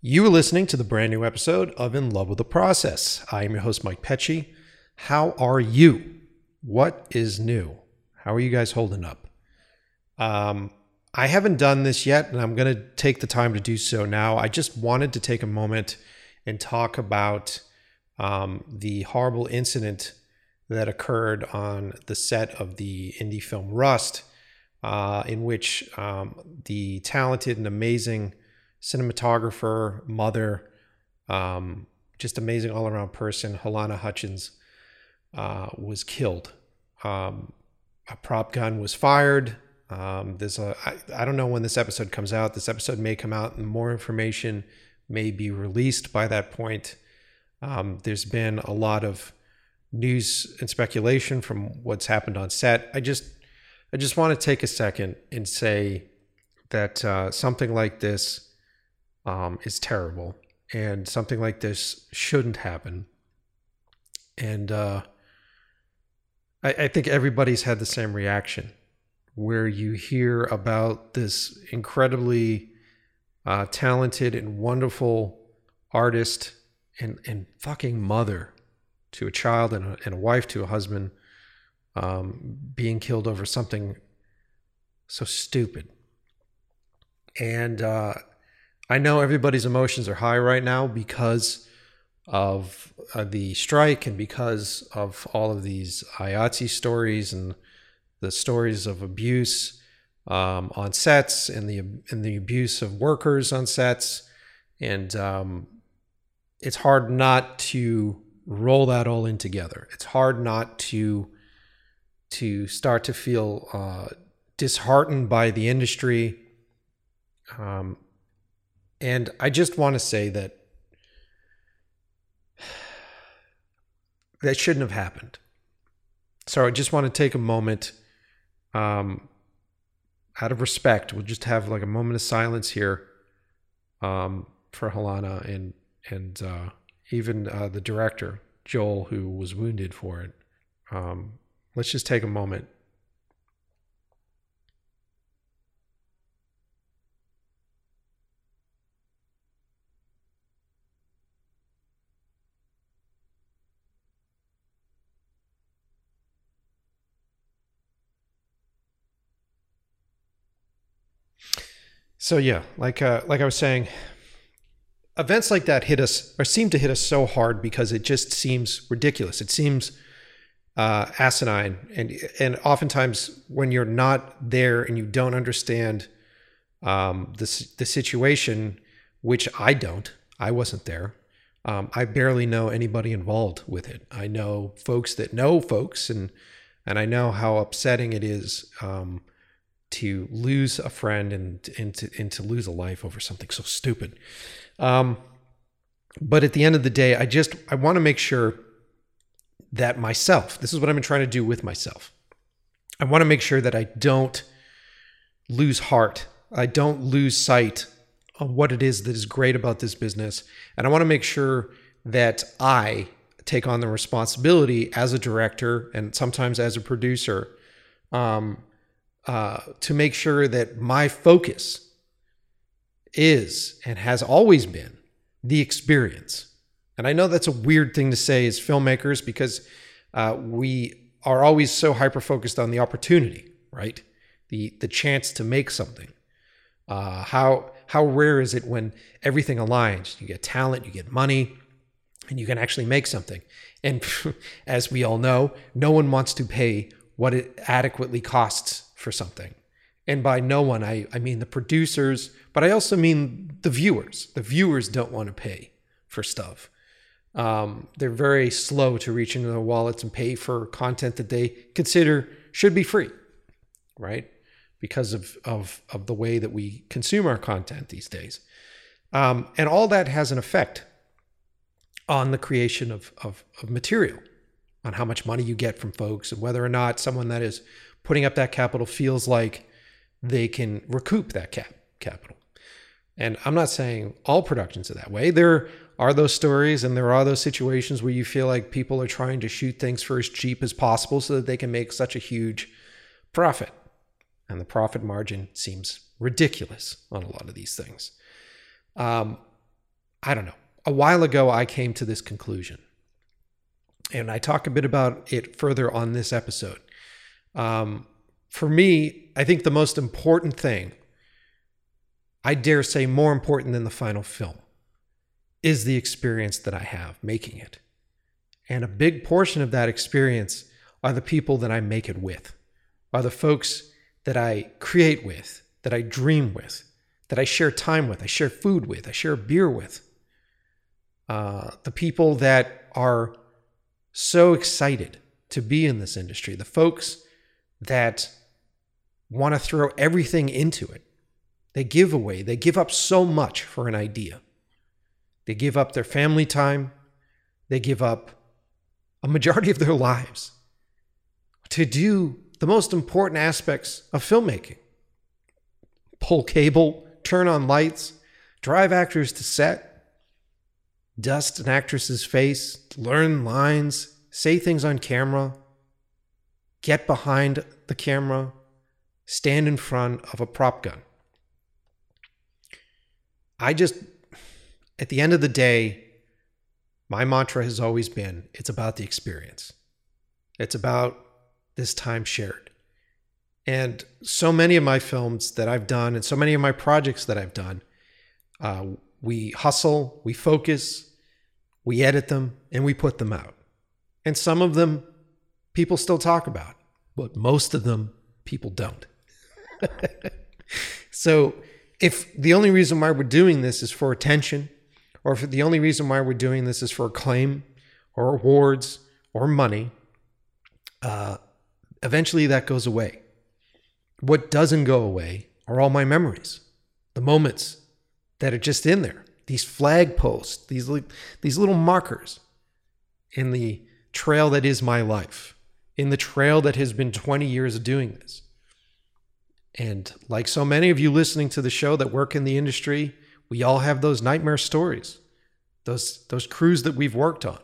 You are listening to the brand new episode of In Love with the Process. I am your host, Mike Pecci. How are you? What is new? How are you guys holding up? Um, I haven't done this yet, and I'm going to take the time to do so now. I just wanted to take a moment and talk about um, the horrible incident that occurred on the set of the indie film Rust, uh, in which um, the talented and amazing cinematographer, mother, um, just amazing all around person, Halyna Hutchins, uh, was killed. Um, a prop gun was fired. Um, there's a I, I don't know when this episode comes out. This episode may come out, and more information may be released by that point. Um, there's been a lot of news and speculation from what's happened on set. I just I just want to take a second and say that uh, something like this um, is terrible, and something like this shouldn't happen. And uh, I, I think everybody's had the same reaction, where you hear about this incredibly uh, talented and wonderful artist and and fucking mother to a child and a, and a wife to a husband um, being killed over something so stupid. And uh, I know everybody's emotions are high right now because of uh, the strike and because of all of these IATSE stories and the stories of abuse um, on sets and the and the abuse of workers on sets, and um, it's hard not to roll that all in together. It's hard not to to start to feel uh, disheartened by the industry. Um, and I just want to say that that shouldn't have happened. So I just want to take a moment, um, out of respect. We'll just have like a moment of silence here, um, for Halyna and and uh, even uh, the director Joel, who was wounded for it. Um, let's just take a moment. So yeah, like uh, like I was saying, events like that hit us or seem to hit us so hard because it just seems ridiculous. It seems uh, asinine, and and oftentimes when you're not there and you don't understand um, the the situation, which I don't, I wasn't there. Um, I barely know anybody involved with it. I know folks that know folks, and and I know how upsetting it is um, to lose a friend and and to, and to lose a life over something so stupid. Um, but at the end of the day, I just I want to make sure that myself. This is what I've been trying to do with myself. I want to make sure that I don't lose heart. I don't lose sight of what it is that is great about this business, and I want to make sure that I take on the responsibility as a director and sometimes as a producer um, uh, to make sure that my focus is and has always been the experience. And I know that's a weird thing to say as filmmakers because uh, we are always so hyper focused on the opportunity, right? The the chance to make something. Uh, how how rare is it when everything aligns? You get talent, you get money, and you can actually make something. And as we all know, no one wants to pay what it adequately costs for something. And by no one, I, I mean the producers, but I also mean the viewers. The viewers don't want to pay for stuff. Um, they're very slow to reach into their wallets and pay for content that they consider should be free, right? Because of, of, of the way that we consume our content these days. Um, and all that has an effect on the creation of, of, of material, on how much money you get from folks, and whether or not someone that is putting up that capital feels like they can recoup that cap capital. And I'm not saying all productions are that way. There are those stories and there are those situations where you feel like people are trying to shoot things for as cheap as possible so that they can make such a huge profit. And the profit margin seems ridiculous on a lot of these things. Um, I don't know. A while ago, I came to this conclusion, and I talk a bit about it further on this episode. Um, for me, I think the most important thing, I dare say more important than the final film, is the experience that I have making it. And a big portion of that experience are the people that I make it with, are the folks that I create with, that I dream with, that I share time with, I share food with, I share beer with. Uh, the people that are so excited to be in this industry, the folks that want to throw everything into it. They give away, they give up so much for an idea. They give up their family time, they give up a majority of their lives to do the most important aspects of filmmaking pull cable, turn on lights, drive actors to set, dust an actress's face, learn lines, say things on camera, get behind the camera, stand in front of a prop gun. I just, at the end of the day, my mantra has always been it's about the experience. It's about this time shared. And so many of my films that I've done and so many of my projects that I've done, uh, we hustle, we focus, we edit them, and we put them out. And some of them people still talk about, but most of them people don't. so if the only reason why we're doing this is for attention, or if the only reason why we're doing this is for acclaim or awards or money, uh, eventually that goes away. What doesn't go away are all my memories, the moments that are just in there, these flag posts, these, these little markers in the trail that is my life, in the trail that has been 20 years of doing this. And like so many of you listening to the show that work in the industry, we all have those nightmare stories, those, those crews that we've worked on,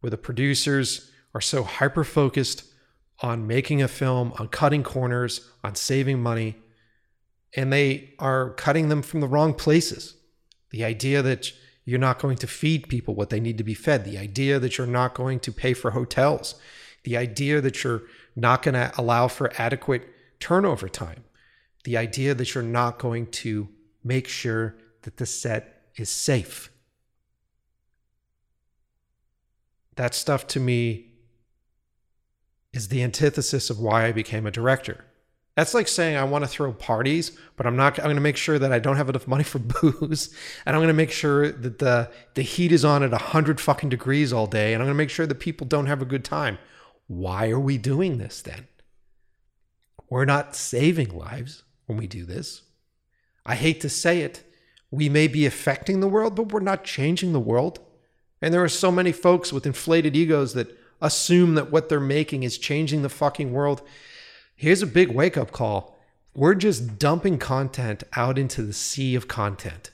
where the producers are so hyper focused on making a film, on cutting corners, on saving money, and they are cutting them from the wrong places. The idea that you're not going to feed people what they need to be fed, the idea that you're not going to pay for hotels, the idea that you're not going to allow for adequate turnover time, the idea that you're not going to make sure that the set is safe. That stuff to me is the antithesis of why I became a director. That's like saying I want to throw parties, but I'm not I'm going to make sure that I don't have enough money for booze, and I'm going to make sure that the the heat is on at 100 fucking degrees all day, and I'm going to make sure that people don't have a good time. Why are we doing this then? We're not saving lives when we do this. I hate to say it. We may be affecting the world, but we're not changing the world. And there are so many folks with inflated egos that assume that what they're making is changing the fucking world. Here's a big wake up call. We're just dumping content out into the sea of content.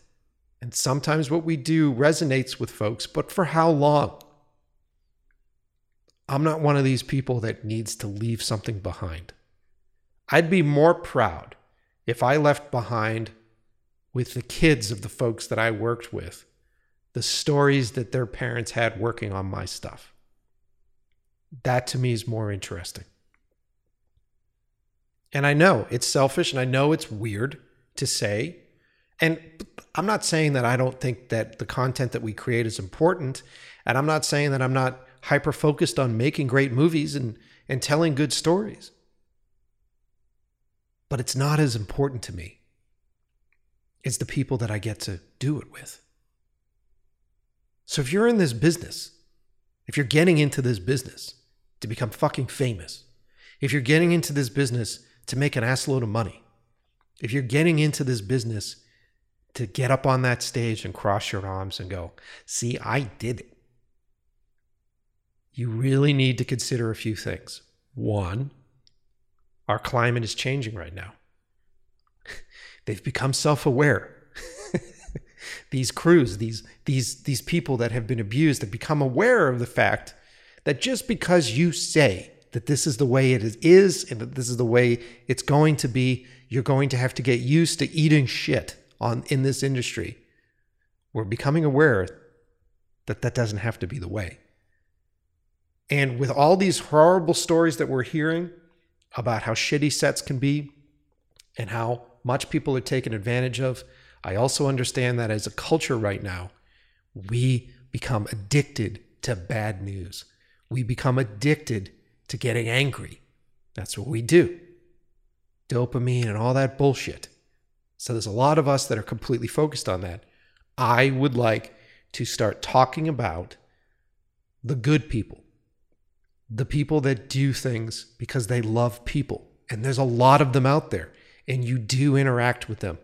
And sometimes what we do resonates with folks, but for how long? I'm not one of these people that needs to leave something behind. I'd be more proud if I left behind with the kids of the folks that I worked with the stories that their parents had working on my stuff. That to me is more interesting. And I know it's selfish and I know it's weird to say. And I'm not saying that I don't think that the content that we create is important. And I'm not saying that I'm not hyper focused on making great movies and, and telling good stories but it's not as important to me. It's the people that I get to do it with. So if you're in this business, if you're getting into this business to become fucking famous, if you're getting into this business to make an assload of money, if you're getting into this business to get up on that stage and cross your arms and go, see, I did it, you really need to consider a few things. One, our climate is changing right now. They've become self-aware. these crews, these these these people that have been abused have become aware of the fact that just because you say that this is the way it is and that this is the way it's going to be, you're going to have to get used to eating shit on in this industry we're becoming aware that that doesn't have to be the way. And with all these horrible stories that we're hearing about how shitty sets can be and how much people are taken advantage of, I also understand that as a culture right now, we become addicted to bad news. We become addicted to getting angry. That's what we do. Dopamine and all that bullshit. So there's a lot of us that are completely focused on that. I would like to start talking about the good people, the people that do things because they love people. And there's a lot of them out there, and you do interact with them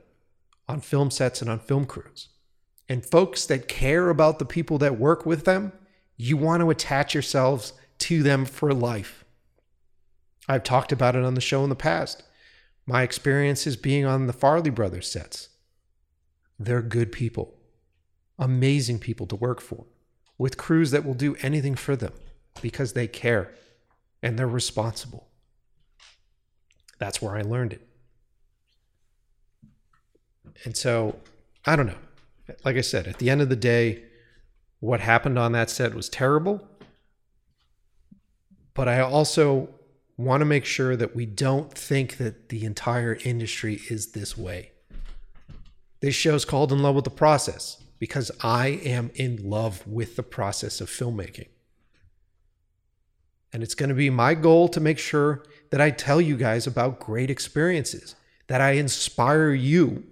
on film sets and on film crews. And folks that care about the people that work with them, you want to attach yourselves to them for life. I've talked about it on the show in the past. My experiences being on the Farrelly Brothers sets. They're good people, amazing people to work for, with crews that will do anything for them because they care and they're responsible. That's where I learned it. And so, I don't know. Like I said, at the end of the day, what happened on that set was terrible. But I also want to make sure that we don't think that the entire industry is this way. This show's called In Love with the Process because I am in love with the process of filmmaking. And it's going to be my goal to make sure that I tell you guys about great experiences, that I inspire you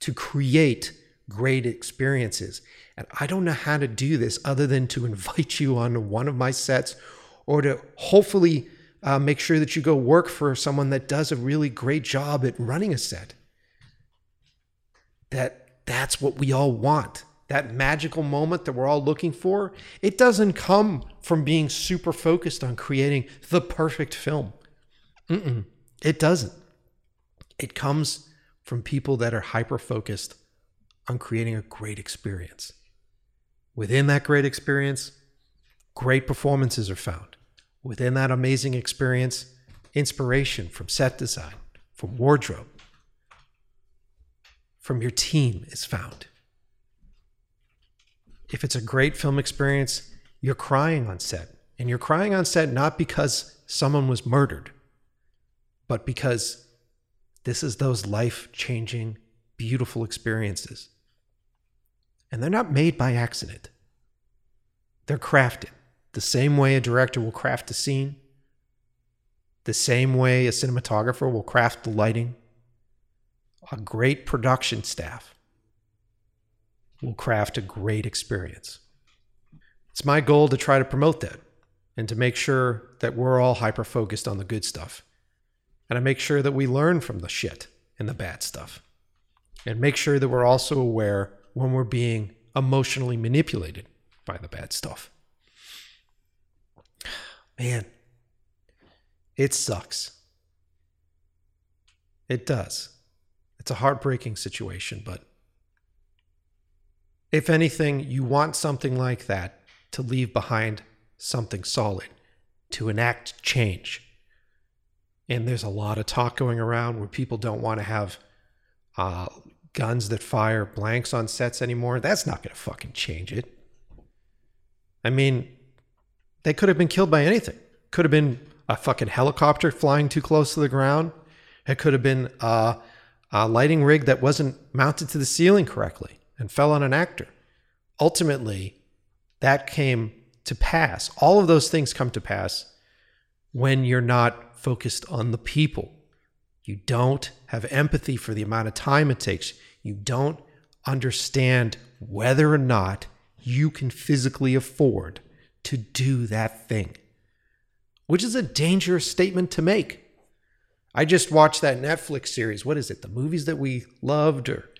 to create great experiences. And I don't know how to do this other than to invite you on one of my sets or to hopefully uh, make sure that you go work for someone that does a really great job at running a set. That that's what we all want. That magical moment that we're all looking for, it doesn't come from being super focused on creating the perfect film. Mm-mm, it doesn't. It comes from people that are hyper focused on creating a great experience. Within that great experience, great performances are found. Within that amazing experience, inspiration from set design, from wardrobe, from your team is found. If it's a great film experience, you're crying on set. And you're crying on set not because someone was murdered, but because this is those life changing, beautiful experiences. And they're not made by accident, they're crafted the same way a director will craft a scene, the same way a cinematographer will craft the lighting. A great production staff will craft a great experience. It's my goal to try to promote that and to make sure that we're all hyper focused on the good stuff. And to make sure that we learn from the shit and the bad stuff. And make sure that we're also aware when we're being emotionally manipulated by the bad stuff. Man, it sucks. It does. It's a heartbreaking situation, but if anything, you want something like that to leave behind something solid, to enact change. And there's a lot of talk going around where people don't want to have uh, guns that fire blanks on sets anymore. That's not going to fucking change it. I mean, they could have been killed by anything. Could have been a fucking helicopter flying too close to the ground. It could have been a, a lighting rig that wasn't mounted to the ceiling correctly and fell on an actor. Ultimately, that came to pass. All of those things come to pass when you're not focused on the people. You don't have empathy for the amount of time it takes. You don't understand whether or not you can physically afford to do that thing, which is a dangerous statement to make. I just watched that Netflix series. What is it? The movies that we loved, or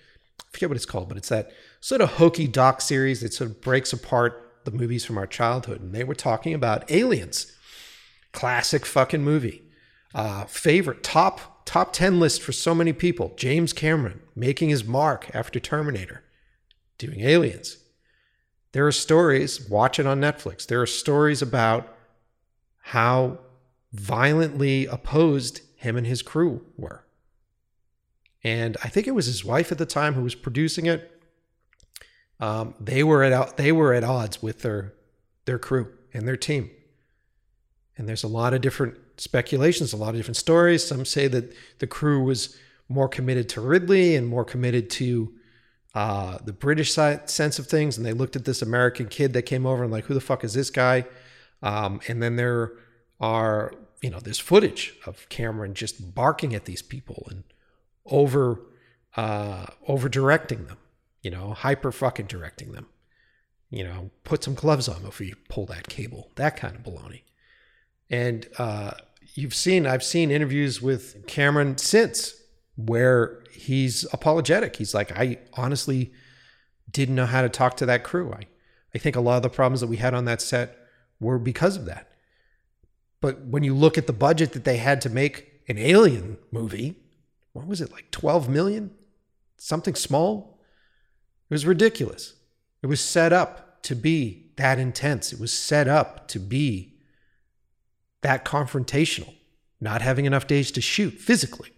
I forget what it's called, but it's that sort of hokey doc series that sort of breaks apart the movies from our childhood. And they were talking about aliens. Classic fucking movie. Uh, favorite, top, top 10 list for so many people. James Cameron making his mark after Terminator, doing aliens. There are stories, watch it on Netflix. There are stories about how violently opposed him and his crew were. And I think it was his wife at the time who was producing it. um, they were at they were at odds with their their crew and their team. And there's a lot of different speculations, a lot of different stories. Some say that the crew was more committed to Ridley and more committed to uh, the British side, sense of things, and they looked at this American kid that came over and like, who the fuck is this guy? Um, and then there are, you know, there's footage of Cameron just barking at these people and over, uh, over directing them, you know, hyper fucking directing them. You know, put some gloves on if you pull that cable, that kind of baloney. And uh, you've seen, I've seen interviews with Cameron since where he's apologetic. He's like, I honestly didn't know how to talk to that crew. I, I think a lot of the problems that we had on that set were because of that. But when you look at the budget that they had to make an alien movie, what was it, like 12 million? Something small? It was ridiculous. It was set up to be that intense. It was set up to be that confrontational, not having enough days to shoot physically.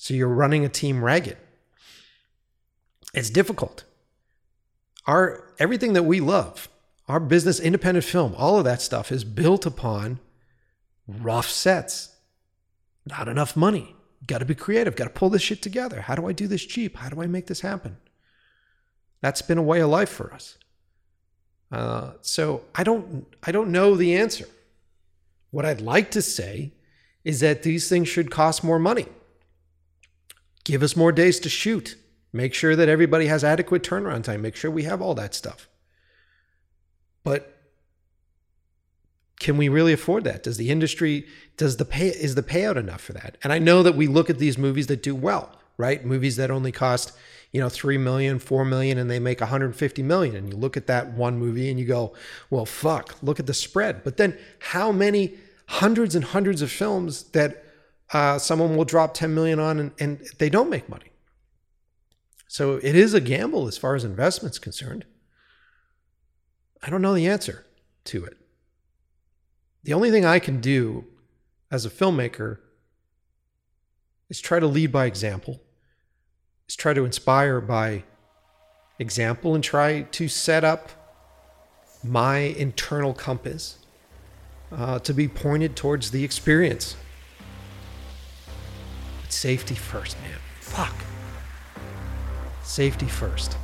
So you're running a team ragged. It's difficult. Our everything that we love, our business independent film, all of that stuff is built upon rough sets. Not enough money. Got to be creative. Got to pull this shit together. How do I do this cheap? How do I make this happen? That's been a way of life for us. Uh, so I don't I don't know the answer. What I'd like to say is that these things should cost more money. Give us more days to shoot. Make sure that everybody has adequate turnaround time. Make sure we have all that stuff. But can we really afford that? Does the industry does the pay is the payout enough for that? And I know that we look at these movies that do well, right? Movies that only cost, you know, 3 million, 4 million and they make 150 million and you look at that one movie and you go, "Well, fuck, look at the spread." But then how many hundreds and hundreds of films that uh, someone will drop 10 million on and, and they don't make money. So it is a gamble as far as investment's concerned. I don't know the answer to it. The only thing I can do as a filmmaker is try to lead by example, is try to inspire by example, and try to set up my internal compass uh, to be pointed towards the experience Safety first, man. Fuck. Safety first.